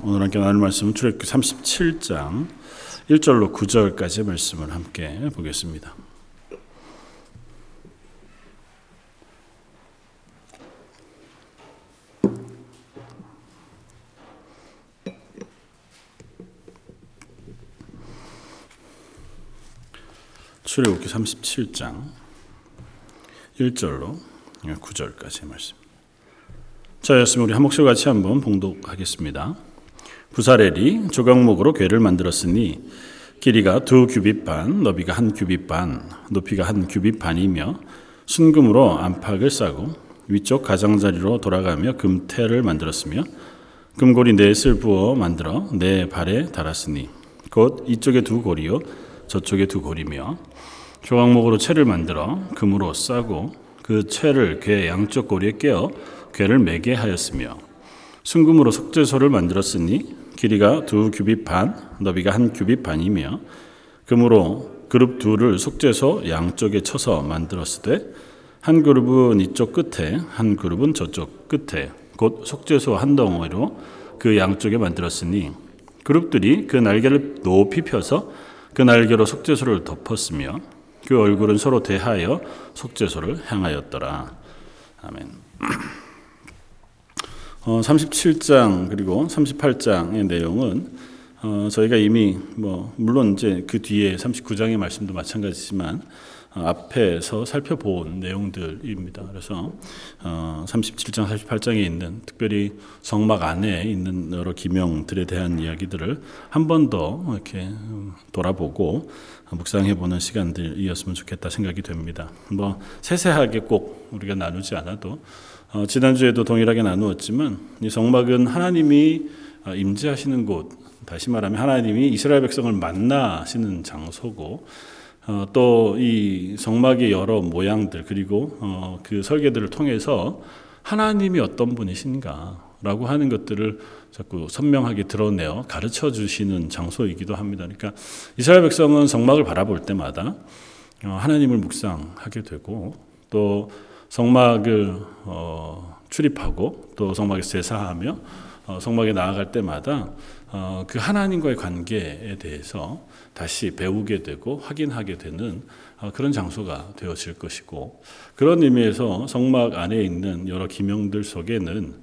오늘 함께 나눌 말씀은 출애굽기 37장 1절로 9절까지의 말씀을 함께 보겠습니다. 출애굽기 37장 1절로 9절까지의 말씀. 자 였으면 우리 한 목소리 같이 한번 봉독하겠습니다. 부사렐이 조각목으로 궤를 만들었으니 길이가 두 규빗 반, 너비가 한 규빗 반, 높이가 한 규빗 반이며 순금으로 안팎을 싸고 위쪽 가장자리로 돌아가며 금태를 만들었으며 금고리 넷을 부어 만들어 네 발에 달았으니 곧 이쪽에 두 고리요 저쪽에 두 고리며 조각목으로 채를 만들어 금으로 싸고 그 채를 궤 양쪽 고리에 깨어 궤를 매게 하였으며 순금으로 석재소를 만들었으니 길이가 두 규빗 반, 너비가 한 규빗 반이며 금으로 그룹 둘을 속재소 양쪽에 쳐서 만들었을 때 한 그룹은 이쪽 끝에 한 그룹은 저쪽 끝에 곧 속재소 한 덩어리로 그 양쪽에 만들었으니 그룹들이 그 날개를 높이 펴서 그 날개로 속재소를 덮었으며 그 얼굴은 서로 대하여 속재소를 향하였더라. 아멘. 어, 37장 그리고 38장의 내용은 어, 저희가 이미 뭐 물론 이제 그 뒤에 39장의 말씀도 마찬가지지만 어, 앞에서 살펴본 내용들입니다. 그래서 어, 37장, 38장에 있는 특별히 성막 안에 있는 여러 기명들에 대한 이야기들을 한 번 더 이렇게 돌아보고 묵상해 보는 시간들이었으면 좋겠다 생각이 됩니다. 뭐 세세하게 꼭 우리가 나누지 않아도 어, 지난주에도 동일하게 나누었지만 이 성막은 하나님이 어, 임재하시는 곳, 다시 말하면 하나님이 이스라엘 백성을 만나시는 장소고 어, 또이 성막의 여러 모양들 그리고 어, 그 설계들을 통해서 하나님이 어떤 분이신가라고 하는 것들을 자꾸 선명하게 드러내어 가르쳐 주시는 장소이기도 합니다. 그러니까 이스라엘 백성은 성막을 바라볼 때마다 어, 하나님을 묵상하게 되고 또 성막을 어, 출입하고 또 성막에 제사하며 어, 성막에 나아갈 때마다 어, 그 하나님과의 관계에 대해서 다시 배우게 되고 확인하게 되는 어, 그런 장소가 되어질 것이고 그런 의미에서 성막 안에 있는 여러 기명들 속에는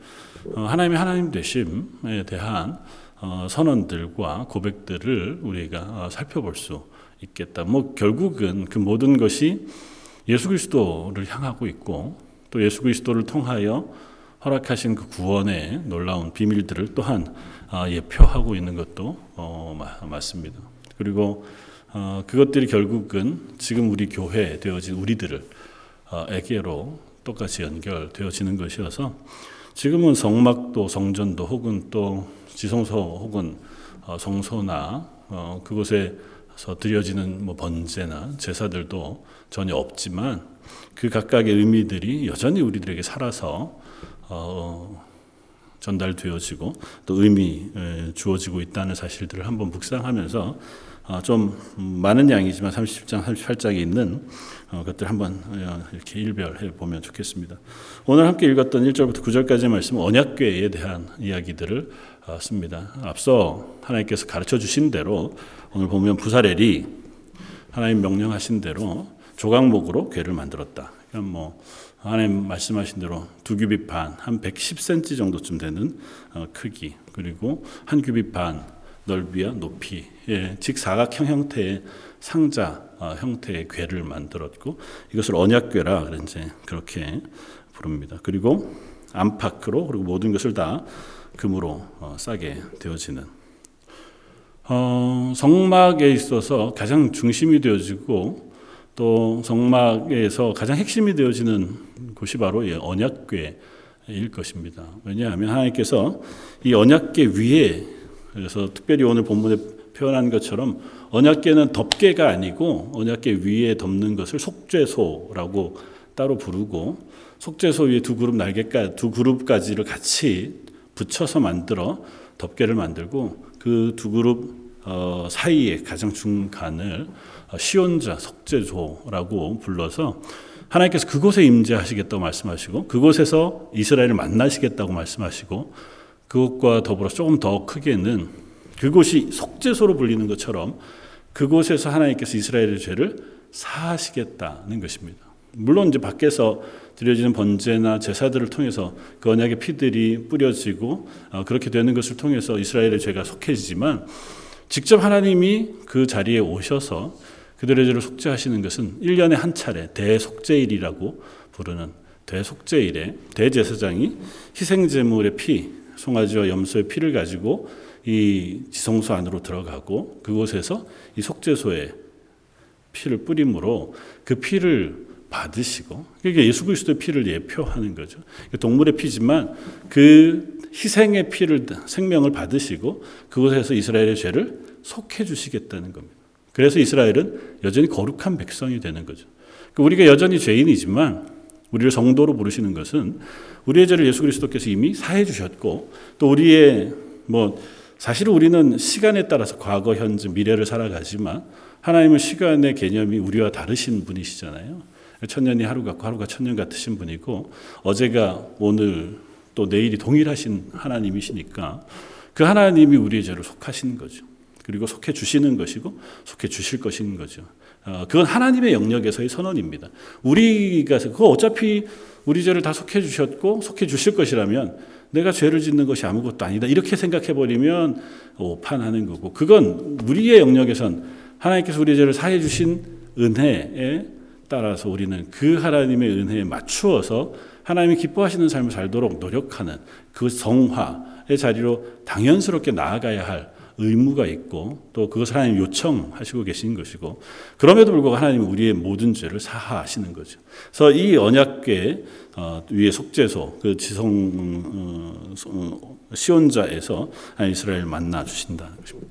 어, 하나님의 하나님 되심에 대한 어, 선언들과 고백들을 우리가 어, 살펴볼 수 있겠다. 뭐 결국은 그 모든 것이 예수 그리스도를 향하고 있고 또 예수 그리스도를 통하여 허락하신 그 구원의 놀라운 비밀들을 또한 아, 예표하고 있는 것도 어, 맞습니다. 그리고 어, 그것들이 결국은 지금 우리 교회 되어진 우리들을 어, 에게로 똑같이 연결되어지는 것이어서 지금은 성막도 성전도 혹은 또 지성소 혹은 성소나 그곳에 서 드려지는 뭐 번제나 제사들도 전혀 없지만 그 각각의 의미들이 여전히 우리들에게 살아서 어, 전달되어지고 또 의미 주어지고 있다는 사실들을 한번 묵상하면서 어, 좀 많은 양이지만 30장, 38장에 있는 어, 것들 한번 어, 이렇게 일별해 보면 좋겠습니다. 오늘 함께 읽었던 1절부터 9절까지의 말씀 언약궤에 대한 이야기들을 어, 씁니다. 앞서 하나님께서 가르쳐 주신 대로 오늘 보면 부사렐이 하나님 명령하신 대로 조각목으로 궤를 만들었다. 그러니까 뭐 하나님 말씀하신 대로 두 규빗 반, 한 110cm 정도쯤 되는 어, 크기, 그리고 한 규빗 반 넓이와 높이, 예, 직사각형 형태의 상자 어, 형태의 궤를 만들었고 이것을 언약궤라 이제 그렇게 부릅니다. 그리고 안팎으로 그리고 모든 것을 다 금으로 어, 싸게 되어지는 어, 성막에 있어서 가장 중심이 되어지고 또 성막에서 가장 핵심이 되어지는 곳이 바로 언약궤일 것입니다. 왜냐하면 하나님께서 이 언약궤 위에 그래서 특별히 오늘 본문에 표현한 것처럼 언약궤는 덮개가 아니고 언약궤 위에 덮는 것을 속죄소라고 따로 부르고 속죄소 위에 두 그룹 날개까지 두 그룹까지를 같이 붙여서 만들어 덮개를 만들고 그 두 그룹 어, 사이에 가장 중간을 시온자 속죄소라고 불러서 하나님께서 그곳에 임재하시겠다고 말씀하시고 그곳에서 이스라엘을 만나시겠다고 말씀하시고 그것과 더불어 조금 더 크게는 그곳이 속죄소로 불리는 것처럼 그곳에서 하나님께서 이스라엘의 죄를 사하시겠다는 것입니다. 물론 이제 밖에서 드려지는 번제나 제사들을 통해서 그 언약의 피들이 뿌려지고 어, 그렇게 되는 것을 통해서 이스라엘의 죄가 속해지지만 직접 하나님이 그 자리에 오셔서 그들의 죄를 속죄하시는 것은 1년에 한 차례 대속죄일이라고 부르는 대속죄일에 대제사장이 희생제물의 피, 송아지와 염소의 피를 가지고 이 지성소 안으로 들어가고 그곳에서 이 속죄소에 피를 뿌림으로 그 피를 받으시고 그게 예수 그리스도의 피를 예표하는 거죠. 동물의 피지만 그 희생의 피를 생명을 받으시고 그곳에서 이스라엘의 죄를 속해 주시겠다는 겁니다. 그래서 이스라엘은 여전히 거룩한 백성이 되는 거죠. 그러니까 우리가 여전히 죄인이지만 우리를 성도로 부르시는 것은 우리의 죄를 예수 그리스도께서 이미 사해 주셨고 또 우리의 뭐 사실 우리는 시간에 따라서 과거, 현재, 미래를 살아가지만 하나님은 시간의 개념이 우리와 다르신 분이시잖아요. 천년이 하루 같고 하루가 천년 같으신 분이고 어제가 오늘 또 내일이 동일하신 하나님이시니까 그 하나님이 우리의 죄를 속하시는 거죠. 그리고 속해 주시는 것이고 속해 주실 것인 거죠. 어, 그건 하나님의 영역에서의 선언입니다. 우리가 그 어차피 우리 죄를 다 속해 주셨고 속해 주실 것이라면 내가 죄를 짓는 것이 아무것도 아니다. 이렇게 생각해 버리면 오판하는 거고 그건 우리의 영역에선 하나님께서 우리의 죄를 사해 주신 은혜에 따라서 우리는 그 하나님의 은혜에 맞추어서 하나님이 기뻐하시는 삶을 살도록 노력하는 그 성화의 자리로 당연스럽게 나아가야 할 의무가 있고 또 그것을 하나님 요청하시고 계신 것이고 그럼에도 불구하고 하나님은 우리의 모든 죄를 사하하시는 거죠. 그래서 이 언약궤 어, 위에 속죄소 그 지성 어, 어, 시온자에서 이스라엘 만나 주신다는 것입니다.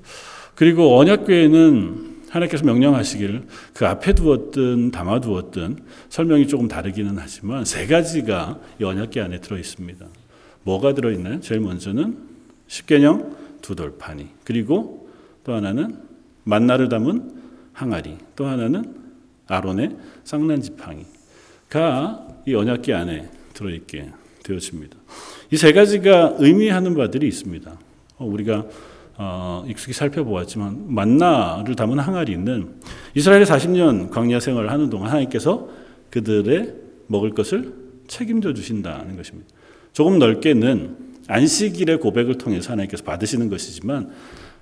그리고 언약궤에는 하나님께서 명령하시기를 그 앞에 두었든 담아 두었든 설명이 조금 다르기는 하지만 세 가지가 이 언약궤 안에 들어 있습니다. 뭐가 들어 있나요? 제일 먼저는 십계명 두 돌파니 그리고 또 하나는 만나를 담은 항아리 또 하나는 아론의 쌍난 지팡이가 이 언약궤 안에 들어 있게 되어집니다. 이 세 가지가 의미하는 바들이 있습니다. 어, 우리가 어, 익숙히 살펴보았지만 만나를 담은 항아리는 이스라엘의 40년 광야 생활을 하는 동안 하나님께서 그들의 먹을 것을 책임져 주신다는 것입니다. 조금 넓게는 안식일의 고백을 통해서 하나님께서 받으시는 것이지만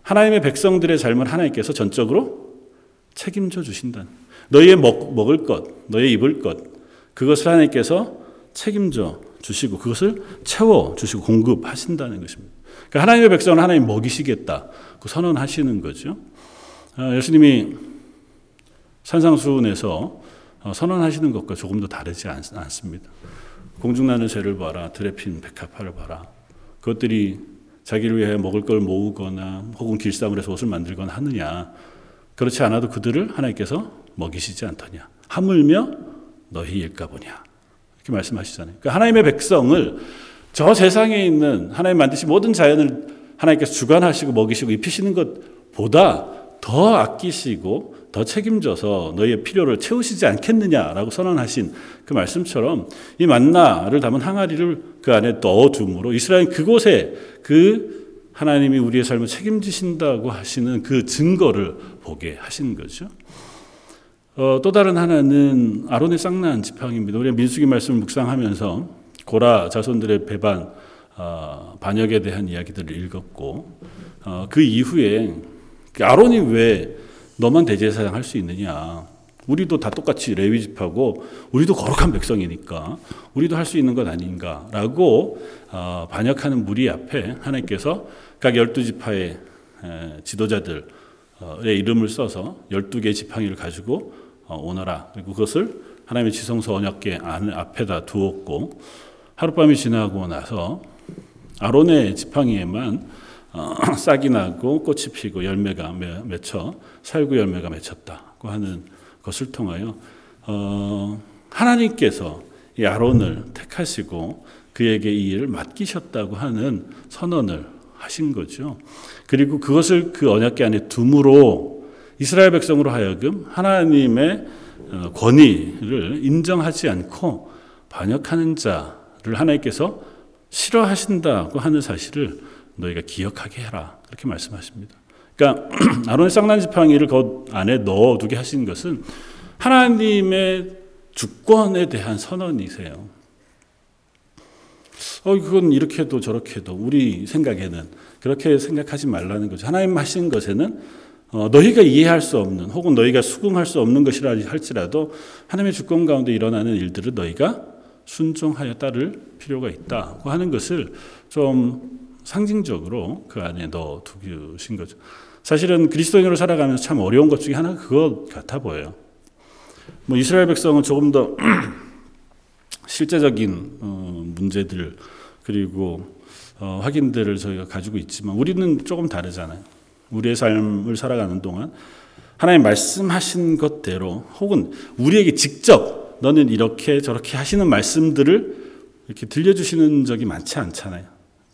하나님의 백성들의 삶을 하나님께서 전적으로 책임져 주신다. 너희의 먹, 먹을 것, 너희 입을 것, 그것을 하나님께서 책임져 주시고 그것을 채워 주시고 공급하신다는 것입니다. 그러니까 하나님의 백성을 하나님 먹이시겠다. 그 선언하시는 거죠. 아, 예수님이 산상수훈에서 어, 선언하시는 것과 조금 더 다르지 않, 습니다 공중나는 새를 봐라, 들에 핀 백합화를 봐라. 그것들이 자기를 위해 먹을 걸 모으거나 혹은 해서 옷을 만들거나 하느냐. 그렇지 않아도 그들을 하나님께서 먹이시지 않더냐. 하물며 너희 일까 보냐. 이렇게 말씀하시잖아요. 그러니까 하나님의 백성을 저 세상에 있는 하나님 만드신 모든 자연을 하나님께서 주관하시고 먹이시고 입히시는 것보다 더 아끼시고 더 책임져서 너희의 필요를 채우시지 않겠느냐라고 선언하신 그 말씀처럼 이 만나를 담은 항아리를 그 안에 넣어둠으로 이스라엘 그곳에 그 하나님이 우리의 삶을 책임지신다고 하시는 그 증거를 보게 하신 거죠. 어, 또 다른 하나는 아론의 쌍난 지팡입니다. 우리가 민수기 말씀을 묵상하면서 고라 자손들의 배반 어, 반역에 대한 이야기들을 읽었고 어, 그 이후에 그 아론이 왜 너만 대제사장 할 수 있느냐? 우리도 다 똑같이 레위 집하고 우리도 거룩한 백성이니까 우리도 할 수 있는 것 아닌가라고 어, 반역하는 무리 앞에 하나님께서 각 열두 지파의 지도자들의 이름을 써서 열두 개 지팡이를 가지고 어, 오너라 그리고 그것을 하나님의 지성소 언약궤 앞에다 두었고 하룻밤이 지나고 나서 아론의 지팡이에만 어, 싹이 나고 꽃이 피고 열매가 맺혀 살구 열매가 맺혔다고 하는 것을 통하여 어, 하나님께서 이 아론을 택하시고 그에게 이 일을 맡기셨다고 하는 선언을 하신 거죠. 그리고 그것을 그 언약궤 안에 둠으로 이스라엘 백성으로 하여금 하나님의 어, 권위를 인정하지 않고 반역하는 자 를 하나님께서 싫어하신다고 하는 사실을 너희가 기억하게 해라. 그렇게 말씀하십니다. 그러니까 아론의 쌍난 지팡이를 그 안에 넣어두게 하신 것은 하나님의 주권에 대한 선언이세요. 어, 그건 이렇게도 저렇게도 우리 생각에는 그렇게 생각하지 말라는 거죠. 하나님 하신 것에는 어, 너희가 이해할 수 없는 혹은 너희가 수긍할 수 없는 것이라 할지라도 하나님의 주권 가운데 일어나는 일들을 너희가 순종하여 따를 필요가 있다고 하는 것을 좀 상징적으로 그 안에 넣어 두신 거죠. 사실은 그리스도인으로 살아가면서 참 어려운 것 중에 하나가 그것 같아 보여요. 뭐 이스라엘 백성은 조금 더 실제적인 어, 문제들 그리고 어, 확인들을 저희가 가지고 있지만 우리는 조금 다르잖아요. 우리의 삶을 살아가는 동안 하나님 말씀하신 것대로 혹은 우리에게 직접 너는 이렇게 저렇게 하시는 말씀들을 이렇게 들려주시는 적이 많지 않잖아요.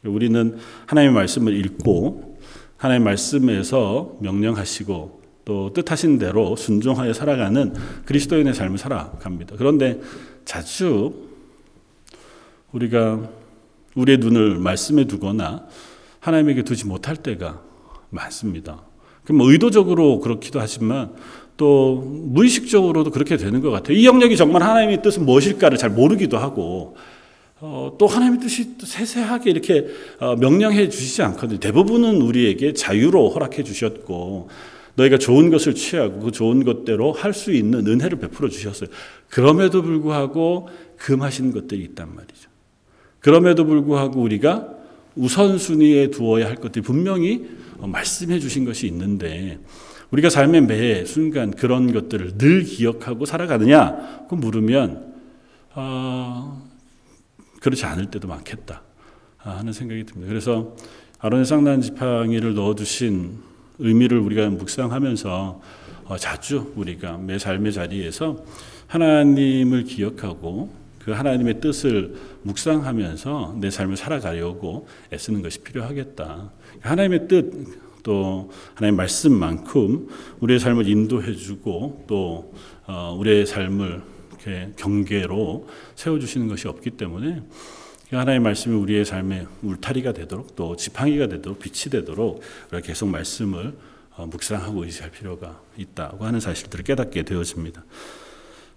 우리는 하나님의 말씀을 읽고 하나님의 말씀에서 명령하시고 또 뜻하신 대로 순종하여 살아가는 그리스도인의 삶을 살아갑니다. 그런데 자주 우리가 우리의 눈을 말씀에 두거나 하나님에게 두지 못할 때가 많습니다. 그럼 뭐 의도적으로 그렇기도 하지만 또 무의식적으로도 그렇게 되는 것 같아요. 이 영역이 정말 하나님의 뜻은 무엇일까를 잘 모르기도 하고 어, 또 하나님의 뜻이 세세하게 이렇게 어, 명령해 주시지 않거든요. 대부분은 우리에게 자유로 허락해 주셨고 너희가 좋은 것을 취하고 그 좋은 것대로 할 수 있는 은혜를 베풀어 주셨어요. 그럼에도 불구하고 금하신 것들이 있단 말이죠. 그럼에도 불구하고 우리가 우선순위에 두어야 할 것들이 분명히 어, 말씀해 주신 것이 있는데 우리가 삶의 매 순간 그런 것들을 늘 기억하고 살아가느냐? 그 물으면 어, 그렇지 않을 때도 많겠다 하는 생각이 듭니다. 그래서 아론의 쌍난 지팡이를 넣어두신 의미를 우리가 묵상하면서 어, 자주 우리가 매 삶의 자리에서 하나님을 기억하고 그 하나님의 뜻을 묵상하면서 내 삶을 살아가려고 애쓰는 것이 필요하겠다. 하나님의 뜻, 또 하나님의 말씀만큼 우리의 삶을 인도해주고 또 어, 우리의 삶을 이렇게 경계로 세워주시는 것이 없기 때문에 하나님의 말씀이 우리의 삶의 울타리가 되도록 또 지팡이가 되도록 빛이 되도록 우리가 계속 말씀을 어, 묵상하고 의지할 필요가 있다고 하는 사실들을 깨닫게 되어집니다.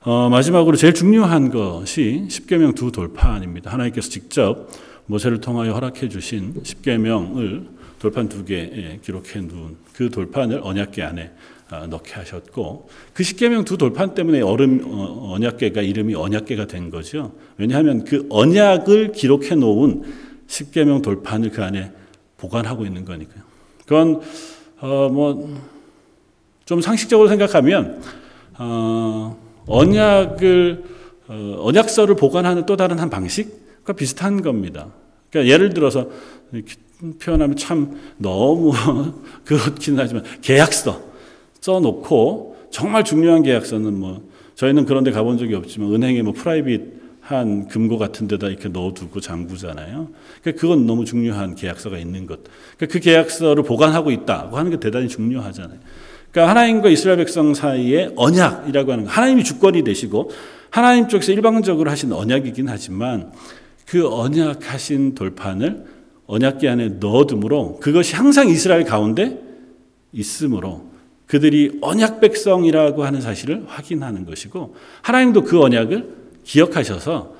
어, 마지막으로 제일 중요한 것이 십계명 두 돌판입니다. 하나님께서 직접 모세를 통하여 허락해 주신 십계명을 돌판 두 개에 기록해 놓은 그 돌판을 언약궤 안에 어, 넣게 하셨고 그 십계명 두 돌판 때문에 얼음 어, 언약궤가 이름이 언약궤가 된 거죠. 왜냐하면 그 언약을 기록해 놓은 십계명 돌판을 그 안에 보관하고 있는 거니까요. 그건 어 뭐 좀 상식적으로 생각하면 어 언약을 어 언약서를 보관하는 또 다른 한 방식과 비슷한 겁니다. 그러니까 예를 들어서 표현하면 참 너무 그렇긴 하지만 계약서 써놓고 정말 중요한 계약서는 뭐 저희는 그런 데 가본 적이 없지만 은행에 뭐 프라이빗한 금고 같은 데다 이렇게 넣어두고 잠그잖아요. 그러니까 그건 너무 중요한 계약서가 있는 것. 그러니까 그 계약서를 보관하고 있다고 하는 게 대단히 중요하잖아요. 그러니까 하나님과 이스라엘 백성 사이에 언약이라고 하는 거. 하나님이 주권이 되시고 하나님 쪽에서 일방적으로 하신 언약이긴 하지만 그 언약하신 돌판을 언약계 안에 넣어둠으로 그것이 항상 이스라엘 가운데 있으므로 그들이 언약 백성이라고 하는 사실을 확인하는 것이고 하나님도 그 언약을 기억하셔서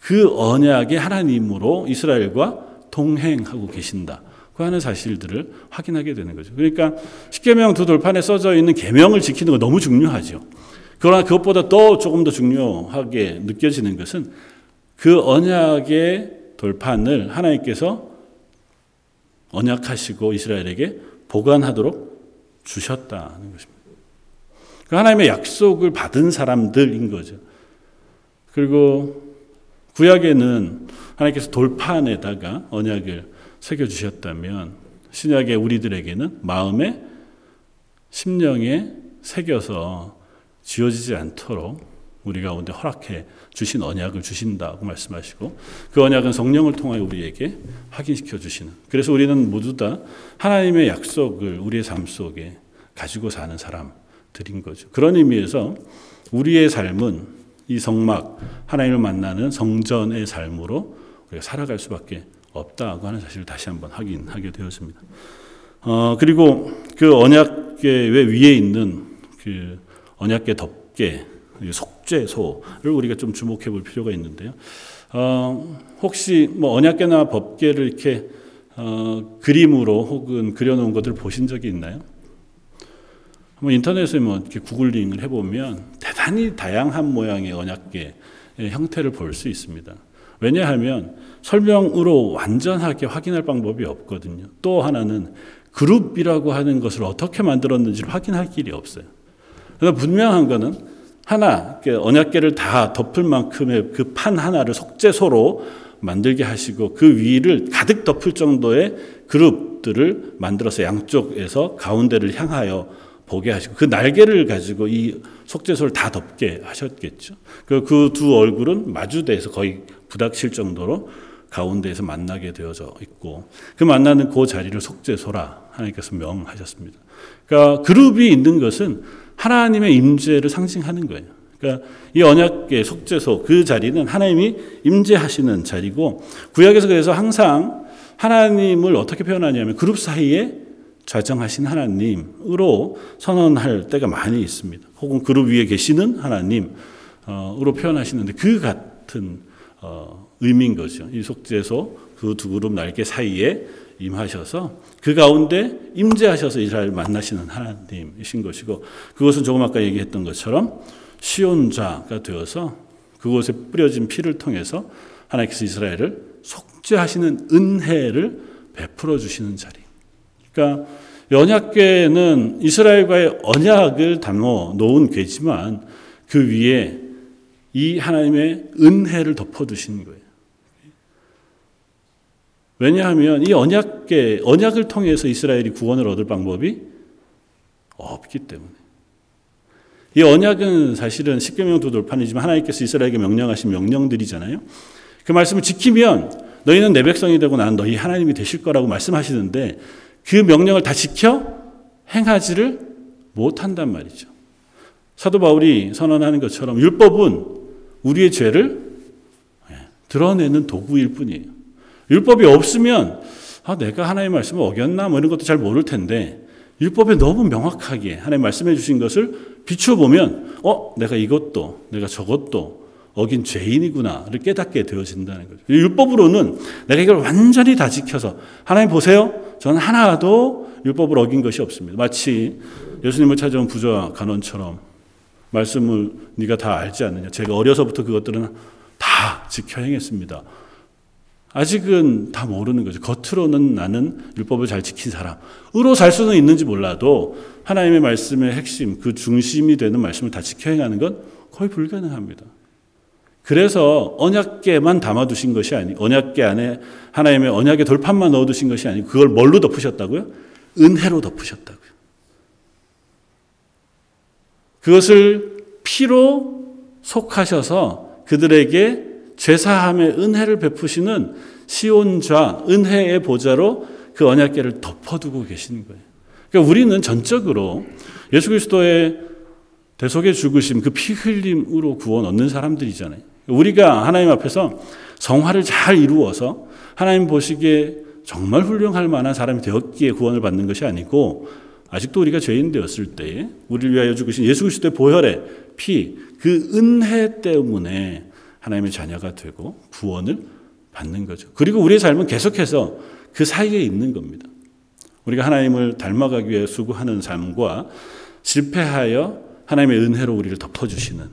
그 언약의 하나님으로 이스라엘과 동행하고 계신다. 그 하는 사실들을 확인하게 되는 거죠. 그러니까 십계명 두 돌판에 써져 있는 계명을 지키는 거 너무 중요하죠. 그러나 그것보다 더 조금 더 중요하게 느껴지는 것은 그 언약의 돌판을 하나님께서 언약하시고 이스라엘에게 보관하도록 주셨다는 것입니다. 그 하나님의 약속을 받은 사람들인 거죠. 그리고 구약에는 하나님께서 돌판에다가 언약을 새겨 주셨다면 신약의 우리들에게는 마음에 심령에 새겨서 지워지지 않도록 우리 가운데 허락해 주신 언약을 주신다고 말씀하시고 그 언약은 성령을 통하여 우리에게 확인시켜 주시는 그래서 우리는 모두 다 하나님의 약속을 우리의 삶 속에 가지고 사는 사람들인 거죠. 그런 의미에서 우리의 삶은 이 성막 하나님을 만나는 성전의 삶으로 우리가 살아갈 수밖에 없다고 하는 사실을 다시 한번 확인하게 되었습니다. 어, 그리고 그 언약계 위에 있는 그 언약계 덮개, 속 죄소를 우리가 좀 주목해 볼 필요가 있는데요. 어, 혹시 뭐 언약계나 법계를 이렇게 어, 그림으로 혹은 그려놓은 것들 보신 적이 있나요? 뭐 인터넷에 뭐 이렇게 구글링을 해보면 대단히 다양한 모양의 언약계 형태를 볼 수 있습니다. 왜냐하면 설명으로 완전하게 확인할 방법이 없거든요. 또 하나는 그룹이라고 하는 것을 어떻게 만들었는지를 확인할 길이 없어요. 그래서 분명한 것은 하나 언약계를 다 덮을 만큼의 그 판 하나를 속죄소로 만들게 하시고 그 위를 가득 덮을 정도의 그룹들을 만들어서 양쪽에서 가운데를 향하여 보게 하시고 그 날개를 가지고 이 속죄소를 다 덮게 하셨겠죠. 그 두 얼굴은 마주대에서 거의 부닥칠 정도로 가운데에서 만나게 되어져 있고 그 만나는 그 자리를 속죄소라 하나님께서 명하셨습니다. 그러니까 그룹이 있는 것은 하나님의 임재를 상징하는 거예요. 그러니까 이 언약의 속죄소 그 자리는 하나님이 임재하시는 자리고 구약에서 그래서 항상 하나님을 어떻게 표현하냐면 그룹 사이에 좌정하신 하나님으로 선언할 때가 많이 있습니다. 혹은 그룹 위에 계시는 하나님으로 표현하시는데 그 같은 어, 의미인 거죠. 이 속죄소 그 두 그룹 날개 사이에 임하셔서 그 가운데 임재하셔서 이스라엘 만나시는 하나님이신 것이고 그것은 조금 아까 얘기했던 것처럼 시온자가 되어서 그곳에 뿌려진 피를 통해서 하나님께서 이스라엘을 속죄하시는 은혜를 베풀어 주시는 자리. 그러니까 언약궤는 이스라엘과의 언약을 담어 놓은 궤지만 그 위에 이 하나님의 은혜를 덮어 두신 거예요. 왜냐하면 이 언약계 언약을 통해서 이스라엘이 구원을 얻을 방법이 없기 때문에 이 언약은 사실은 십계명도 돌판이지만 하나님께서 이스라엘에게 명령하신 명령들이잖아요. 그 말씀을 지키면 너희는 내 백성이 되고 나는 너희 하나님이 되실 거라고 말씀하시는데 그 명령을 다 지켜 행하지를 못한단 말이죠. 사도 바울이 선언하는 것처럼 율법은 우리의 죄를 예, 드러내는 도구일 뿐이에요. 율법이 없으면 아, 내가 하나님의 말씀을 어겼나 뭐 이런 것도 잘 모를 텐데 율법에 너무 명확하게 하나님 말씀해 주신 것을 비춰보면 어 내가 이것도 내가 저것도 어긴 죄인이구나를 깨닫게 되어진다는 거죠. 율법으로는 내가 이걸 완전히 다 지켜서 하나님 보세요. 저는 하나도 율법을 어긴 것이 없습니다. 마치 예수님을 찾아온 부자 간원처럼 말씀을 네가 다 알지 않느냐. 제가 어려서부터 그것들은 다 지켜 행했습니다. 아직은 다 모르는 거죠. 겉으로는 나는 율법을 잘 지킨 사람으로 살 수는 있는지 몰라도 하나님의 말씀의 핵심, 그 중심이 되는 말씀을 다 지켜 행하는 건 거의 불가능합니다. 그래서 언약계만 담아두신 것이 아니, 언약계 안에 하나님의 언약의 돌판만 넣어두신 것이 아니고 그걸 뭘로 덮으셨다고요? 은혜로 덮으셨다고요. 그것을 피로 속하셔서 그들에게 죄사함의 은혜를 베푸시는 시온좌 은혜의 보좌로 그 언약계를 덮어두고 계시는 거예요. 그러니까 우리는 전적으로 예수 그리스도의 대속의 죽으심 그 피 흘림으로 구원 얻는 사람들이잖아요. 우리가 하나님 앞에서 성화를 잘 이루어서 하나님 보시기에 정말 훌륭할 만한 사람이 되었기에 구원을 받는 것이 아니고 아직도 우리가 죄인 되었을 때에 우리를 위하여 죽으신 예수 그리스도의 보혈의 피, 그 은혜 때문에 하나님의 자녀가 되고 구원을 받는 거죠. 그리고 우리의 삶은 계속해서 그 사이에 있는 겁니다. 우리가 하나님을 닮아가기 위해 수고하는 삶과 실패하여 하나님의 은혜로 우리를 덮어주시는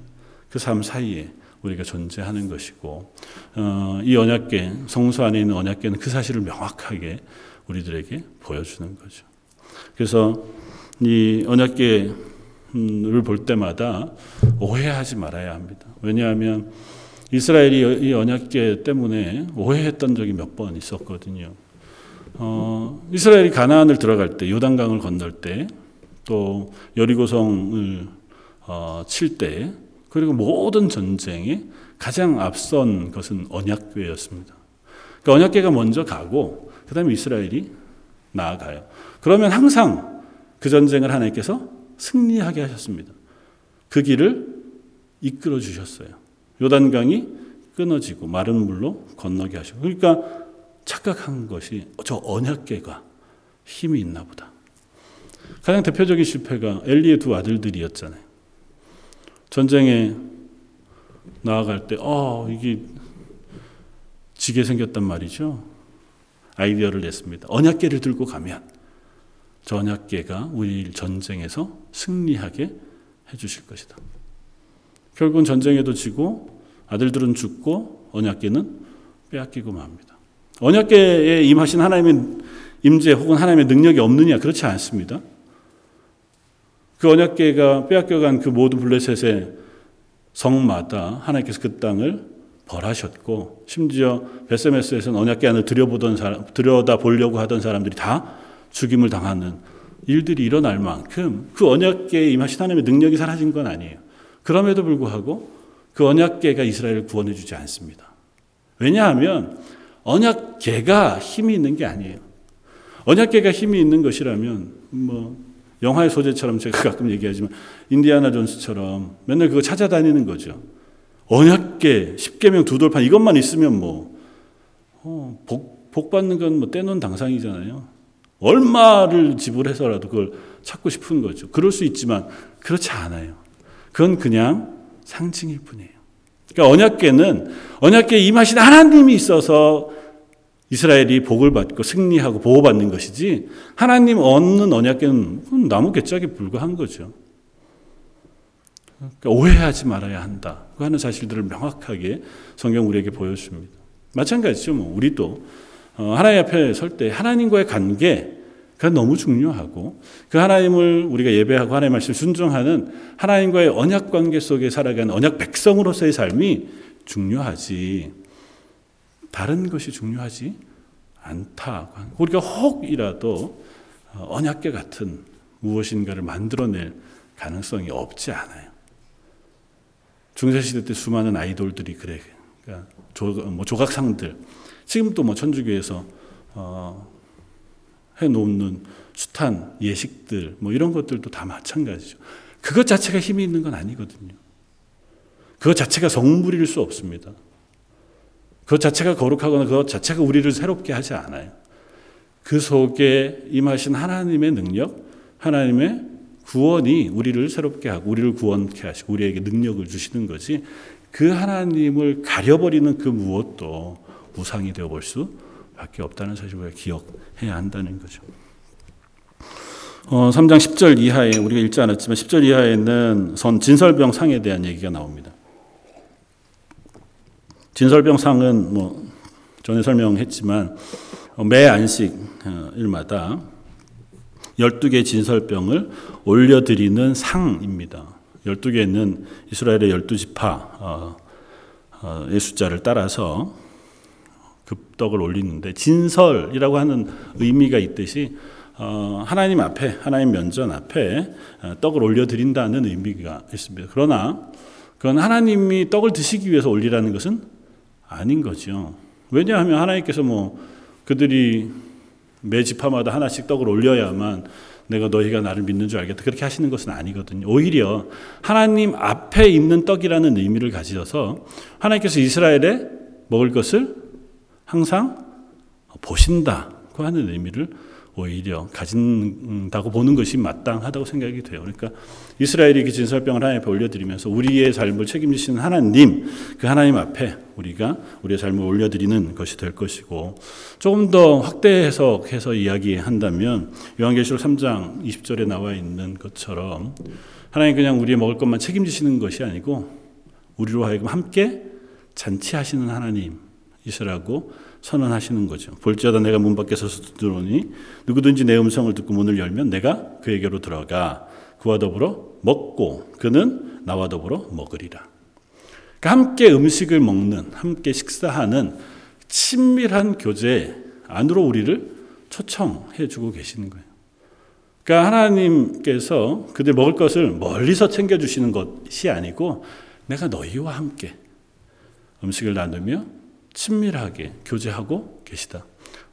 그 삶 사이에 우리가 존재하는 것이고 어, 이 언약계 성소 안에 있는 언약계는 그 사실을 명확하게 우리들에게 보여주는 거죠. 그래서 이 언약계를 볼 때마다 오해하지 말아야 합니다. 왜냐하면 이스라엘이 이 언약계 때문에 오해했던 적이 몇 번 있었거든요. 어, 이스라엘이 가나안을 들어갈 때, 요단강을 건널 때, 또 여리고성을 어, 칠 때, 그리고 모든 전쟁에 가장 앞선 것은 언약궤였습니다. 그러니까 언약궤가 먼저 가고, 그 다음에 이스라엘이 나아가요. 그러면 항상 그 전쟁을 하나님께서 승리하게 하셨습니다. 그 길을 이끌어 주셨어요. 요단강이 끊어지고 마른 물로 건너게 하시고 그러니까 착각한 것이 저 언약계가 힘이 있나 보다. 가장 대표적인 실패가 엘리의 두 아들들이었잖아요. 전쟁에 나아갈 때, 어, 이게 지게 생겼단 말이죠. 아이디어를 냈습니다. 언약계를 들고 가면 저 언약계가 우리 전쟁에서 승리하게 해주실 것이다. 결국은 전쟁에도 지고 아들들은 죽고 언약계는 빼앗기고 맙니다. 언약계에 임하신 하나님의 임재 혹은 하나님의 능력이 없느냐 그렇지 않습니다. 그 언약계가 빼앗겨간 그 모든 블레셋의 성마다 하나님께서 그 땅을 벌하셨고 심지어 베세메스에서는 언약계 안을 들여보던 사람 들여다 보려고 하던 사람들이 다 죽임을 당하는 일들이 일어날 만큼 그 언약계에 임하신 하나님의 능력이 사라진 건 아니에요. 그럼에도 불구하고 그 언약계가 이스라엘을 구원해 주지 않습니다. 왜냐하면 언약계가 힘이 있는 게 아니에요. 언약계가 힘이 있는 것이라면 뭐 영화의 소재처럼 제가 가끔 얘기하지만 인디아나 존스처럼 맨날 그거 찾아다니는 거죠. 언약계, 십계명 두 돌판 이것만 있으면 뭐 어, 복, 복 받는 건 뭐 떼놓은 당상이잖아요. 얼마를 지불해서라도 그걸 찾고 싶은 거죠. 그럴 수 있지만 그렇지 않아요. 그건 그냥 상징일 뿐이에요. 그러니까 언약계는 언약계에 임하신 하나님이 있어서 이스라엘이 복을 받고 승리하고 보호받는 것이지 하나님 얻는 언약계는 나무 개짝에 불과한 거죠. 그러니까 오해하지 말아야 한다. 그 하는 사실들을 명확하게 성경 우리에게 보여줍니다. 마찬가지죠. 뭐 우리도 어, 하나님 앞에 설 때 하나님과의 관계 그 너무 중요하고 그 하나님을 우리가 예배하고 하나님 말씀 순종하는 하나님과의 언약 관계 속에 살아가는 언약 백성으로서의 삶이 중요하지 다른 것이 중요하지 않다. 우리가 혹이라도 어, 언약계 같은 무엇인가를 만들어낼 가능성이 없지 않아요. 중세시대 때 수많은 아이돌들이 그래. 그러니까 조, 뭐 조각상들. 지금도 뭐 천주교에서 어, 해 놓는 숱한 예식들, 뭐 이런 것들도 다 마찬가지죠. 그것 자체가 힘이 있는 건 아니거든요. 그것 자체가 성물일 수 없습니다. 그것 자체가 거룩하거나 그것 자체가 우리를 새롭게 하지 않아요. 그 속에 임하신 하나님의 능력, 하나님의 구원이 우리를 새롭게 하고 우리를 구원케 하시고 우리에게 능력을 주시는 거지 그 하나님을 가려버리는 그 무엇도 우상이 되어 볼 수 밖에 없다는 사실을 기억해야 한다는 거죠. 어, 3장 10절 이하에 우리가 읽지 않았지만 10절 이하에는 선 진설병 상에 대한 얘기가 나옵니다. 진설병 상은 뭐 전에 설명했지만 매 안식 일마다 12개 진설병을 올려드리는 상입니다. 12개는 이스라엘의 12지파의 숫자를 따라서 급떡을 올리는데 진설이라고 하는 의미가 있듯이 어, 하나님 앞에 하나님 면전 앞에 어, 떡을 올려 드린다는 의미가 있습니다. 그러나 그건 하나님이 떡을 드시기 위해서 올리라는 것은 아닌 거죠. 왜냐하면 하나님께서 뭐 그들이 매 지파마다 하나씩 떡을 올려야만 내가 너희가 나를 믿는 줄 알겠다. 그렇게 하시는 것은 아니거든요. 오히려 하나님 앞에 있는 떡이라는 의미를 가지셔서 하나님께서 이스라엘에 먹을 것을 항상 보신다고 하는 의미를 오히려 가진다고 보는 것이 마땅하다고 생각이 돼요. 그러니까 이스라엘이 그 진설병을 하나님 앞에 올려드리면서 우리의 삶을 책임지시는 하나님, 그 하나님 앞에 우리가 우리의 삶을 올려드리는 것이 될 것이고 조금 더 확대 해석해서 이야기한다면 요한계시록 3장 20절에 나와 있는 것처럼 하나님 그냥 우리의 먹을 것만 책임지시는 것이 아니고 우리로 하여금 함께 잔치하시는 하나님 이시라고 선언하시는 거죠. 볼지어다 내가 문 밖에 서서 들어오니 누구든지 내 음성을 듣고 문을 열면 내가 그에게로 들어가 그와 더불어 먹고 그는 나와 더불어 먹으리라. 그러니까 함께 음식을 먹는 함께 식사하는 친밀한 교제 안으로 우리를 초청해 주고 계시는 거예요. 그러니까 하나님께서 그들 먹을 것을 멀리서 챙겨 주시는 것이 아니고 내가 너희와 함께 음식을 나누며 친밀하게 교제하고 계시다.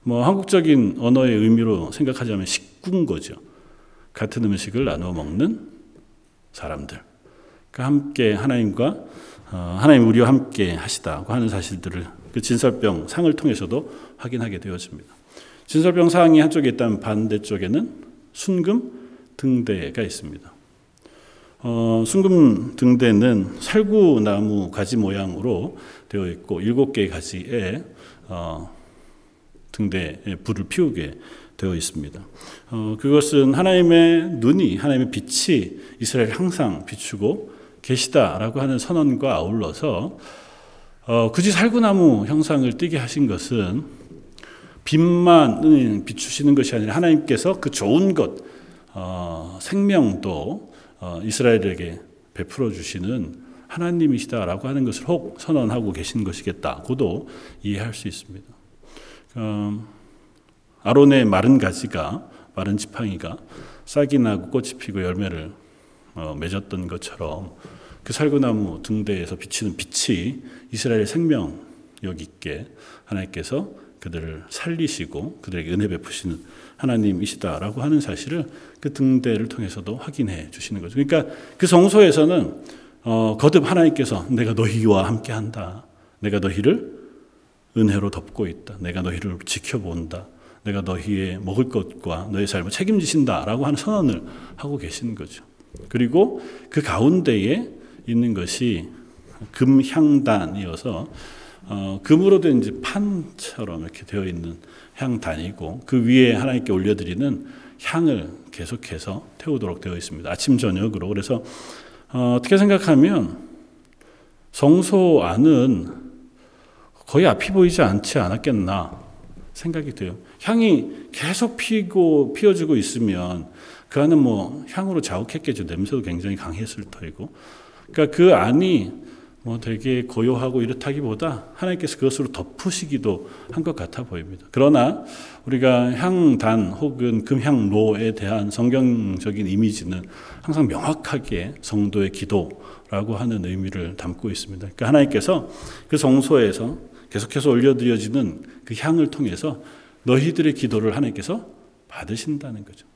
뭐 한국적인 언어의 의미로 생각하자면 식구인 거죠. 같은 음식을 나누어 먹는 사람들. 그러니까 함께 하나님과 어, 하나님 우리와 함께 하시다고 하는 사실들을 그 진설병 상을 통해서도 확인하게 되어집니다. 진설병 상이 한쪽에 있다면 반대쪽에는 순금 등대가 있습니다. 어, 순금 등대는 살구나무 가지 모양으로 되어 있고 일곱 개의 가지에 어, 등대에 불을 피우게 되어 있습니다. 어, 그것은 하나님의 눈이 하나님의 빛이 이스라엘 항상 비추고 계시다라고 하는 선언과 아울러서 어, 굳이 살구나무 형상을 띄게 하신 것은 빛만 비추시는 것이 아니라 하나님께서 그 좋은 것 어, 생명도 어, 이스라엘에게 베풀어 주시는 하나님이시다라고 하는 것을 혹 선언하고 계신 것이겠다고도 이해할 수 있습니다. 어, 아론의 마른 가지가 마른 지팡이가 싹이 나고 꽃이 피고 열매를 어, 맺었던 것처럼 그 살구나무 등대에서 비치는 빛이 이스라엘의 생명력 있게 하나님께서 그들을 살리시고 그들에게 은혜 베푸시는 하나님이시다라고 하는 사실을 그 등대를 통해서도 확인해 주시는 거죠. 그러니까 그 성소에서는 어, 거듭 하나님께서 내가 너희와 함께 한다. 내가 너희를 은혜로 덮고 있다. 내가 너희를 지켜본다. 내가 너희의 먹을 것과 너의 삶을 책임지신다라고 하는 선언을 하고 계시는 거죠. 그리고 그 가운데에 있는 것이 금향단이어서 어, 금으로 된 이제 판처럼 이렇게 되어 있는 향단이고 그 위에 하나님께 올려드리는 향을 계속해서 태우도록 되어 있습니다. 아침 저녁으로 그래서 어, 어떻게 생각하면 성소 안은 거의 앞이 보이지 않지 않았겠나 생각이 돼요. 향이 계속 피고 피어지고 있으면 그 안은 뭐 향으로 자욱했겠죠. 냄새도 굉장히 강했을 터이고. 그러니까 그 안이 뭐 되게 고요하고 이렇다기보다 하나님께서 그것으로 덮으시기도 한 것 같아 보입니다. 그러나 우리가 향단 혹은 금향로에 대한 성경적인 이미지는 항상 명확하게 성도의 기도라고 하는 의미를 담고 있습니다. 그러니까 하나님께서 그 성소에서 계속해서 올려드려지는 그 향을 통해서 너희들의 기도를 하나님께서 받으신다는 거죠.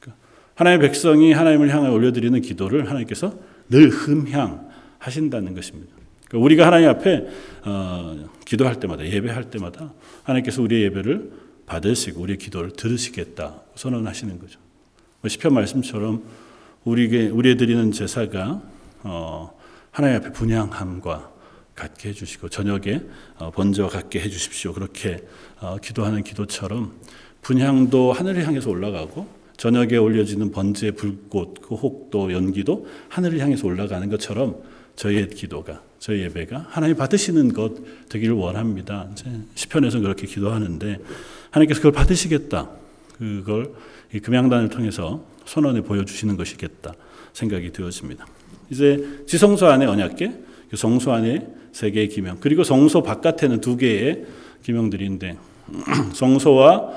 그러니까 하나님의 백성이 하나님을 향해 올려드리는 기도를 하나님께서 늘 흠향 하신다는 것입니다. 그러니까 우리가 하나님 앞에 어, 기도할 때마다 예배할 때마다 하나님께서 우리의 예배를 받으시고 우리의 기도를 들으시겠다 선언하시는 거죠. 뭐 시편 말씀처럼 우리에게 우리에 드리는 제사가 어, 하나님 앞에 분양함과 갖게 해주시고 저녁에 어, 번제와 같게 해주십시오. 그렇게 어, 기도하는 기도처럼 분향도 하늘을 향해서 올라가고 저녁에 올려지는 번제 불꽃 그 혹도 연기도 하늘을 향해서 올라가는 것처럼 저희의 기도가 저희 예배가 하나님 받으시는 것 되기를 원합니다. 시편에서 그렇게 기도하는데 하나님께서 그걸 받으시겠다. 그걸 이 금양단을 통해서 선언해 보여주시는 것이겠다 생각이 되어집니다. 이제 지성소 안에 언약계, 그 성소 안에 세 개의 기명, 그리고 성소 바깥에는 두 개의 기명들인데 성소와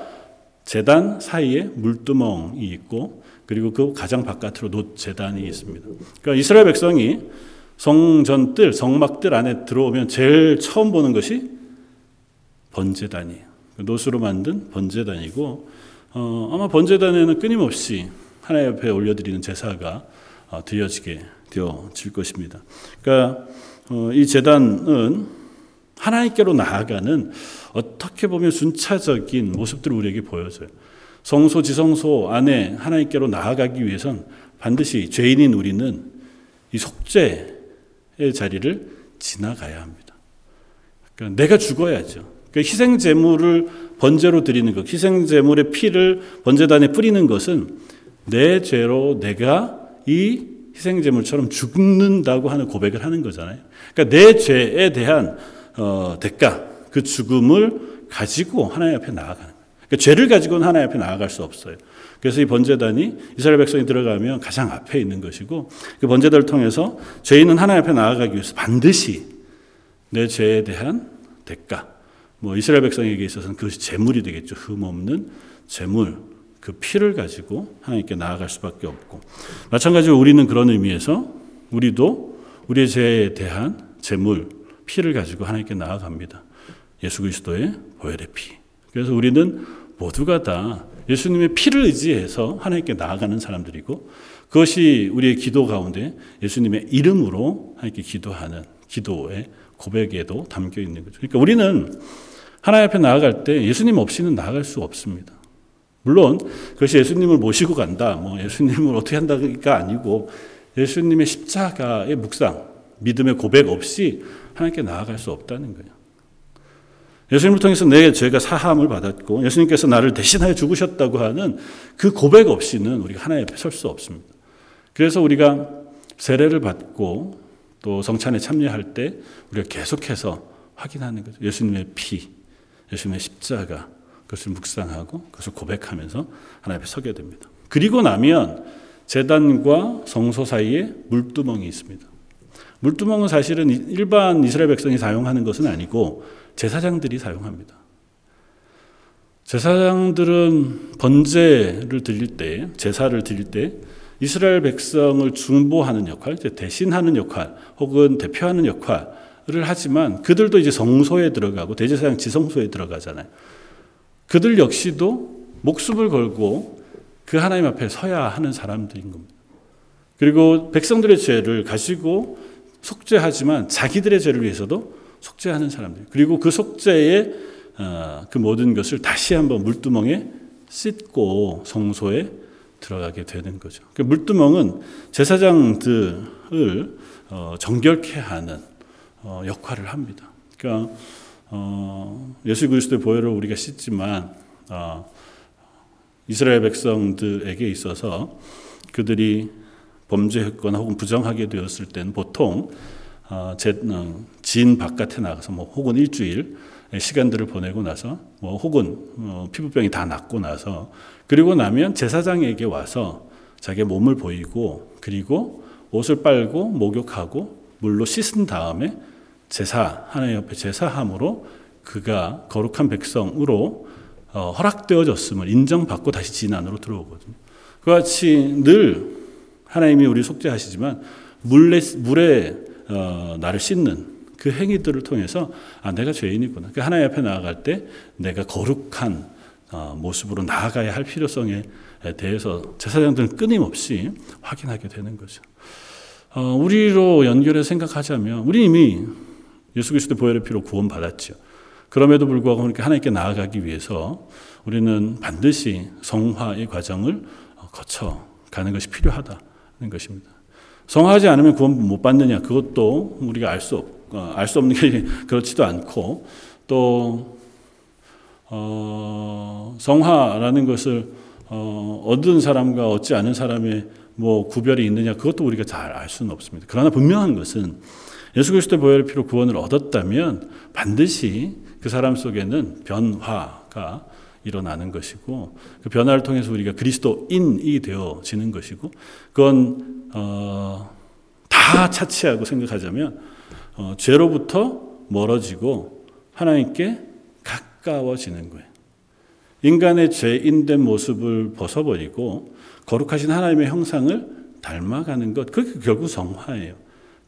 재단 사이에 물두멍이 있고 그리고 그 가장 바깥으로 놋 재단이 있습니다. 그러니까 이스라엘 백성이 성전뜰, 성막뜰 안에 들어오면 제일 처음 보는 것이 번제단이에요. 노수로 만든 번제단이고 어, 아마 번제단에는 끊임없이 하나님 앞에 올려드리는 제사가 어, 드려지게 되어질 것입니다. 그러니까 어, 이 제단은 하나님께로 나아가는 어떻게 보면 순차적인 모습들을 우리에게 보여줘요. 성소 지성소 안에 하나님께로 나아가기 위해선 반드시 죄인인 우리는 이 속죄의 자리를 지나가야 합니다. 그러니까 내가 죽어야죠. 그러니까 희생 제물을 번제로 드리는 것, 희생 제물의 피를 번제단에 뿌리는 것은 내 죄로 내가 이 희생 제물처럼 죽는다고 하는 고백을 하는 거잖아요. 그러니까 내 죄에 대한 어, 대가, 그 죽음을 가지고 하나님 앞에 나아가는 거예요. 그러니까 죄를 가지고는 하나님 앞에 나아갈 수 없어요. 그래서 이 번제단이 이스라엘 백성이 들어가면 가장 앞에 있는 것이고 그 번제단을 통해서 죄인은 하나님 앞에 나아가기 위해서 반드시 내 죄에 대한 대가, 뭐 이스라엘 백성에게 있어서는 그것이 재물이 되겠죠. 흠 없는 재물, 그 피를 가지고 하나님께 나아갈 수밖에 없고 마찬가지로 우리는 그런 의미에서 우리도 우리의 죄에 대한 재물, 피를 가지고 하나님께 나아갑니다. 예수 그리스도의 보혈의 피. 그래서 우리는 모두가 다 예수님의 피를 의지해서 하나님께 나아가는 사람들이고 그것이 우리의 기도 가운데 예수님의 이름으로 하나님께 기도하는 기도의 고백에도 담겨 있는 거죠. 그러니까 우리는 하나님 앞에 나아갈 때 예수님 없이는 나아갈 수 없습니다. 물론 그것이 예수님을 모시고 간다, 뭐 예수님을 어떻게 한다가 아니고 예수님의 십자가의 묵상, 믿음의 고백 없이 하나님께 나아갈 수 없다는 거예요. 예수님을 통해서 내 죄가 사함을 받았고 예수님께서 나를 대신하여 죽으셨다고 하는 그 고백 없이는 우리가 하나님 앞에 설 수 없습니다. 그래서 우리가 세례를 받고 또 성찬에 참여할 때 우리가 계속해서 확인하는 거죠. 예수님의 피, 예수님의 십자가, 그것을 묵상하고 그것을 고백하면서 하나님 앞에 서게 됩니다. 그리고 나면 재단과 성소 사이에 물두멍이 있습니다. 물두멍은 사실은 일반 이스라엘 백성이 사용하는 것은 아니고 제사장들이 사용합니다. 제사장들은 번제를 드릴 때, 제사를 드릴 때 이스라엘 백성을 중보하는 역할, 대신하는 역할, 혹은 대표하는 역할을 하지만 그들도 이제 성소에 들어가고 대제사장 지성소에 들어가잖아요. 그들 역시도 목숨을 걸고 그 하나님 앞에 서야 하는 사람들인 겁니다. 그리고 백성들의 죄를 가지고 속죄하지만 자기들의 죄를 위해서도 속죄하는 사람들. 그리고 그 속죄의 어, 그 모든 것을 다시 한번 물두멍에 씻고 성소에 들어가게 되는 거죠. 그 물두멍은 제사장들을 어, 정결케 하는 어, 역할을 합니다. 그러니까 예수 그리스도의 보혈을 우리가 씻지만 이스라엘 백성들에게 있어서 그들이 범죄했거나 혹은 부정하게 되었을 때는 보통 어, 어, 진 바깥에 나가서 뭐 혹은 일주일 시간들을 보내고 나서 뭐 혹은 어, 피부병이 다 낫고 나서 그리고 나면 제사장에게 와서 자기 몸을 보이고 그리고 옷을 빨고 목욕하고 물로 씻은 다음에 제사 하나님 옆에 제사함으로 그가 거룩한 백성으로 허락되어졌음을 인정받고 다시 진 안으로 들어오거든요. 그와 같이 늘 하나님이 우리 속죄하시지만 물에, 물에 어, 나를 씻는 그 행위들을 통해서 아 내가 죄인이구나. 그 하나님 앞에 나아갈 때 내가 거룩한 어, 모습으로 나아가야 할 필요성에 대해서 제사장들은 끊임없이 확인하게 되는 거죠. 어, 우리로 연결해 생각하자면 우리 이미 예수 그리스도 보혈의 피로 구원받았죠. 그럼에도 불구하고 그렇게 하나님께 나아가기 위해서 우리는 반드시 성화의 과정을 거쳐 가는 것이 필요하다는 것입니다. 성하지 않으면 구원 못 받느냐? 그것도 우리가 알 수 없, 어, 알수 없는 게 그렇지도 않고 또 어, 성화라는 것을 어, 얻은 사람과 얻지 않은 사람의 뭐 구별이 있느냐? 그것도 우리가 잘 알 수는 없습니다. 그러나 분명한 것은 예수 그리스도의 보혈의 피로 구원을 얻었다면 반드시 그 사람 속에는 변화가 일어나는 것이고 그 변화를 통해서 우리가 그리스도인이 되어지는 것이고 그건 어, 다 차치하고 생각하자면 어, 죄로부터 멀어지고 하나님께 가까워지는 거예요. 인간의 죄인된 모습을 벗어버리고 거룩하신 하나님의 형상을 닮아가는 것, 그게 결국 성화예요.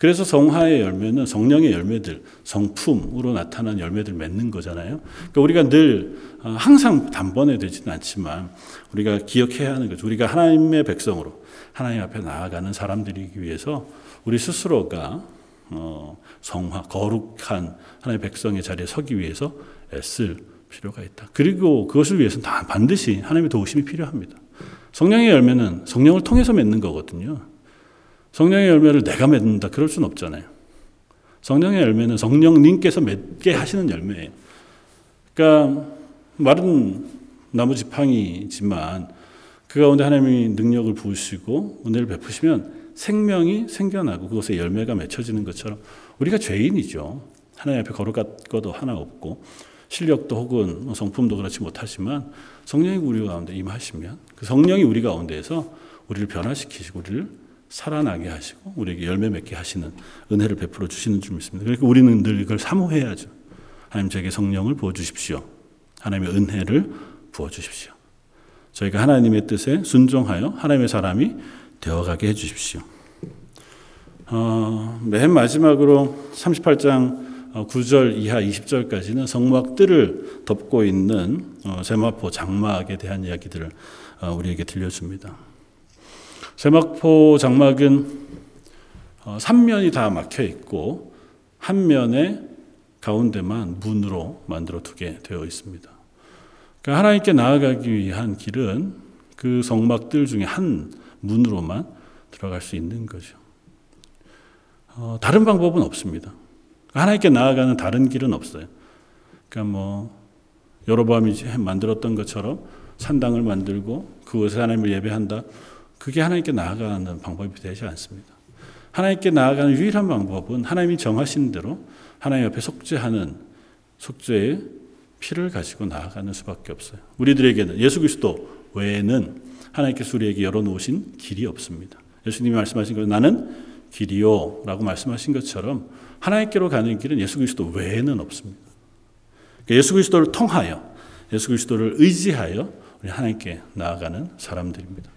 그래서 성화의 열매는 성령의 열매들, 성품으로 나타난 열매들 맺는 거잖아요. 그러니까 우리가 늘 어, 항상 단번에 되지는 않지만 우리가 기억해야 하는 거죠. 우리가 하나님의 백성으로 하나님 앞에 나아가는 사람들이기 위해서 우리 스스로가 어, 성화, 거룩한 하나님의 백성의 자리에 서기 위해서 애쓸 필요가 있다. 그리고 그것을 위해서는 다 반드시 하나님의 도우심이 필요합니다. 성령의 열매는 성령을 통해서 맺는 거거든요. 성령의 열매를 내가 맺는다. 그럴 수는 없잖아요. 성령의 열매는 성령님께서 맺게 하시는 열매예요. 그러니까 마른 나무 지팡이지만 그 가운데 하나님이 능력을 부으시고 은혜를 베푸시면 생명이 생겨나고 그것에 열매가 맺혀지는 것처럼 우리가 죄인이죠. 하나님 앞에 것도 하나 없고 실력도 혹은 성품도 그렇지 못하지만 성령이 우리 가운데 임하시면 그 성령이 우리 가운데에서 우리를 변화시키시고 우리를 살아나게 하시고 우리에게 열매 맺게 하시는 은혜를 베풀어 주시는 줄 믿습니다. 그러니까 우리는 늘 이걸 사모해야죠. 하나님 저에게 성령을 부어 주십시오. 하나님의 은혜를 부어 주십시오. 저희가 하나님의 뜻에 순종하여 하나님의 사람이 되어가게 해 주십시오. 어, 맨 마지막으로 38장 9절 이하 20절까지는 성막들을 덮고 있는 어, 세마포 장막에 대한 이야기들을 어, 우리에게 들려줍니다. 세마포 장막은 3면이 다 막혀 있고 한 면에 가운데만 문으로 만들어 두게 되어 있습니다. 그러니까 하나님께 나아가기 위한 길은 그 성막들 중에 한 문으로만 들어갈 수 있는 거죠. 어, 다른 방법은 없습니다. 하나님께 나아가는 다른 길은 없어요. 그러니까 뭐 여로보암이 만들었던 것처럼 산당을 만들고 그곳에 하나님을 예배한다. 그게 하나님께 나아가는 방법이 되지 않습니다. 하나님께 나아가는 유일한 방법은 하나님이 정하신 대로 하나님 앞에 속죄하는 속죄의 피를 가지고 나아가는 수밖에 없어요. 우리들에게는 예수 그리스도 외에는 하나님께서 우리에게 열어놓으신 길이 없습니다. 예수님이 말씀하신 것 나는 길이요라고 말씀하신 것처럼 하나님께로 가는 길은 예수 그리스도 외에는 없습니다. 그러니까 예수 그리스도를 통하여 예수 그리스도를 의지하여 우리 하나님께 나아가는 사람들입니다.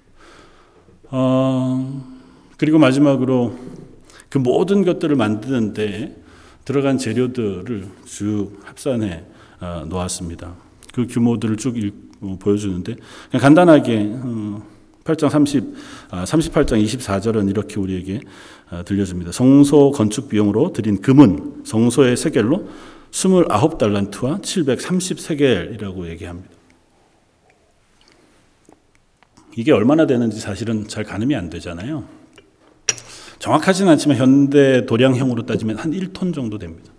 어, 그리고 마지막으로 그 모든 것들을 만드는데 들어간 재료들을 쭉 합산해 어, 놓았습니다. 그 규모들을 쭉 읽, 어, 보여주는데 간단하게 8장 30, 38장 24절은 이렇게 우리에게 어, 들려줍니다. 성소 건축 비용으로 드린 금은 성소의 세겔로 29달란트와 730세겔이라고 얘기합니다. 이게 얼마나 되는지 사실은 잘 가늠이 안 되잖아요. 정확하지는 않지만 현대 도량형으로 따지면 한 1톤 정도 됩니다.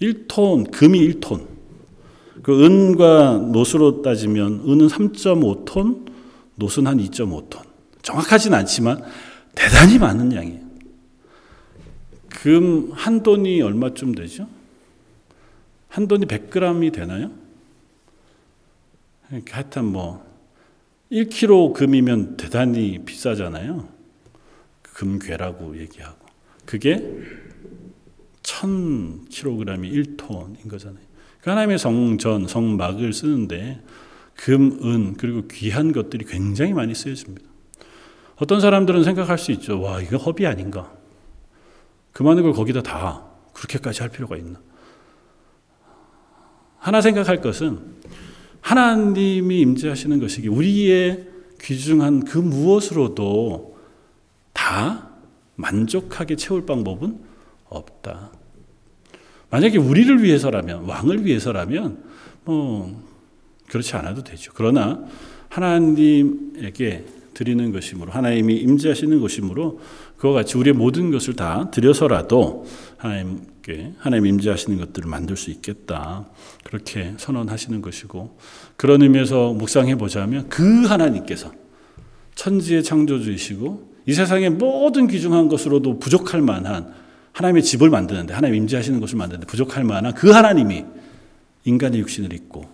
1톤, 금이 1톤. 그 은과 노수로 따지면 은은 3.5톤, 노수는 한 2.5톤. 정확하진 않지만 대단히 많은 양이에요. 금 한 돈이 얼마쯤 되죠? 한 돈이 100g이 되나요? 하여튼 뭐 1kg 금이면 대단히 비싸잖아요. 금괴라고 얘기하고. 그게 1000kg이 1톤인 거잖아요. 그 하나님의 성전, 성막을 쓰는데 금, 은, 그리고 귀한 것들이 굉장히 많이 쓰여집니다. 어떤 사람들은 생각할 수 있죠. 와, 이거 허비 아닌가? 그 많은 걸 거기다 다 그렇게까지 할 필요가 있나? 하나 생각할 것은 하나님이 임재하시는 것이기 우리의 귀중한 그 무엇으로도 다 만족하게 채울 방법은 없다. 만약에 우리를 위해서라면, 왕을 위해서라면, 뭐, 그렇지 않아도 되죠. 그러나 하나님에게 드리는 것이므로, 하나님이 임재하시는 것이므로, 그와 같이 우리의 모든 것을 다 드려서라도 하나님께, 하나님 임재하시는 것들을 만들 수 있겠다. 그렇게 선언하시는 것이고, 그런 의미에서 묵상해 보자면, 그 하나님께서 천지의 창조주이시고, 이 세상의 모든 귀중한 것으로도 부족할 만한 하나님의 집을 만드는데 하나님 임재하시는 것을 만드는데 부족할 만한 그 하나님이 인간의 육신을 입고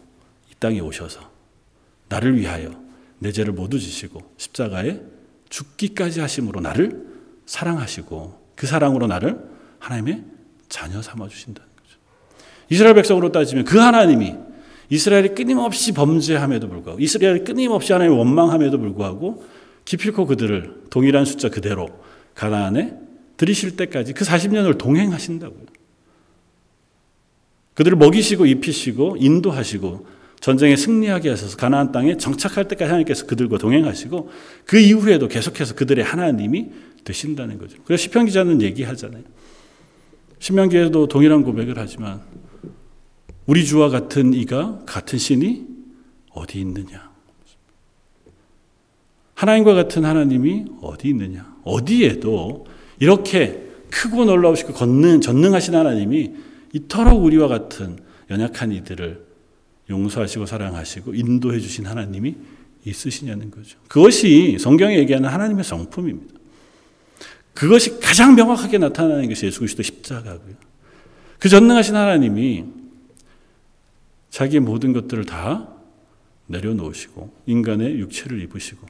이 땅에 오셔서 나를 위하여 내 죄를 모두 지시고 십자가에 죽기까지 하심으로 나를 사랑하시고 그 사랑으로 나를 하나님의 자녀 삼아 주신다는 거죠. 이스라엘 백성으로 따지면 그 하나님이 이스라엘이 끊임없이 범죄함에도 불구하고 이스라엘이 끊임없이 하나님을 원망함에도 불구하고 기필코 그들을 동일한 숫자 그대로 가나안에 들이실 때까지 그 40년을 동행하신다고요. 그들을 먹이시고 입히시고 인도하시고 전쟁에 승리하게 하셔서 가나안 땅에 정착할 때까지 하나님께서 그들과 동행하시고 그 이후에도 계속해서 그들의 하나님이 되신다는 거죠. 그래서 시편 기자는 얘기하잖아요. 신명기에도 동일한 고백을 하지만 우리 주와 같은 이가 같은 신이 어디 있느냐? 하나님과 같은 하나님이 어디 있느냐? 어디에도 이렇게 크고 놀라우시고 걷는 전능하신 하나님이 이토록 우리와 같은 연약한 이들을 용서하시고 사랑하시고 인도해 주신 하나님이 있으시냐는 거죠. 그것이 성경에 얘기하는 하나님의 성품입니다. 그것이 가장 명확하게 나타나는 것이 예수 그리스도 십자가고요. 그 전능하신 하나님이 자기의 모든 것들을 다 내려놓으시고 인간의 육체를 입으시고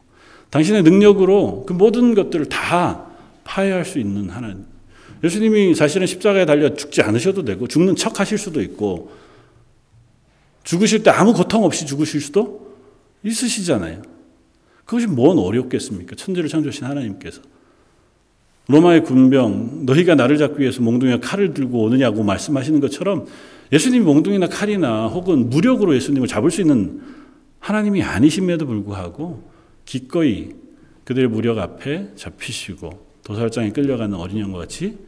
당신의 능력으로 그 모든 것들을 다 파해할 수 있는 하나님. 예수님이 사실은 십자가에 달려 죽지 않으셔도 되고 죽는 척 하실 수도 있고 죽으실 때 아무 고통 없이 죽으실 수도 있으시잖아요. 그것이 뭔 어렵겠습니까? 천지를 창조하신 하나님께서. 로마의 군병 너희가 나를 잡기 위해서 몽둥이와 칼을 들고 오느냐고 말씀하시는 것처럼 예수님이 몽둥이나 칼이나 혹은 무력으로 예수님을 잡을 수 있는 하나님이 아니심에도 불구하고 기꺼이 그들의 무력 앞에 잡히시고 도살장에 끌려가는 어린 양과 같이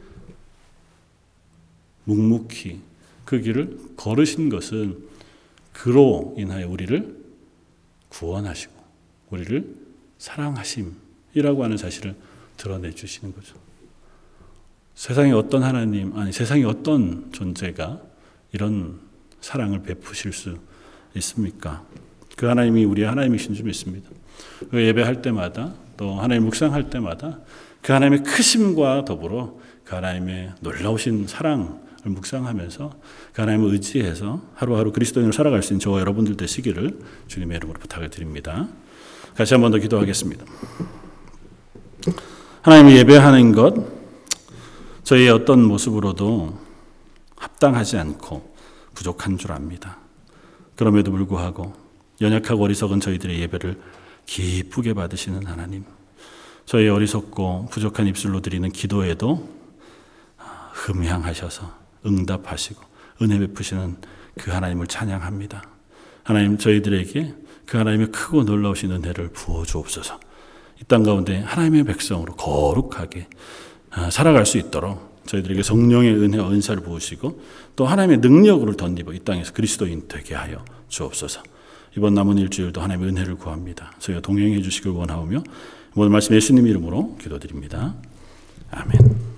묵묵히 그 길을 걸으신 것은 그로 인하여 우리를 구원하시고 우리를 사랑하심이라고 하는 사실을 드러내 주시는 거죠. 세상에 어떤 하나님, 아니 세상에 어떤 존재가 이런 사랑을 베푸실 수 있습니까? 그 하나님이 우리의 하나님이신 줄 믿습니다. 그 예배할 때마다 또 하나님 묵상할 때마다 그 하나님의 크심과 더불어 그 하나님의 놀라우신 사랑을 묵상하면서 그 하나님을 의지해서 하루하루 그리스도인으로 살아갈 수 있는 저와 여러분들 되시기를 주님의 이름으로 부탁을 드립니다. 같이 한 번 더 기도하겠습니다. 하나님을 예배하는 것 저희의 어떤 모습으로도 합당하지 않고 부족한 줄 압니다. 그럼에도 불구하고 연약하고 어리석은 저희들의 예배를 기쁘게 받으시는 하나님. 저희 어리석고 부족한 입술로 드리는 기도에도 흠향하셔서 응답하시고 은혜 베푸시는 그 하나님을 찬양합니다. 하나님 저희들에게 그 하나님의 크고 놀라우신 은혜를 부어 주옵소서. 이 땅 가운데 하나님의 백성으로 거룩하게 살아갈 수 있도록 저희들에게 성령의 은혜와 은사를 부으시고 또 하나님의 능력으로 덧입어 이 땅에서 그리스도인 되게 하여 주옵소서. 이번 남은 일주일도 하나님의 은혜를 구합니다. 저희가 동행해 주시길 원하오며 오늘 말씀 예수님 이름으로 기도드립니다. 아멘.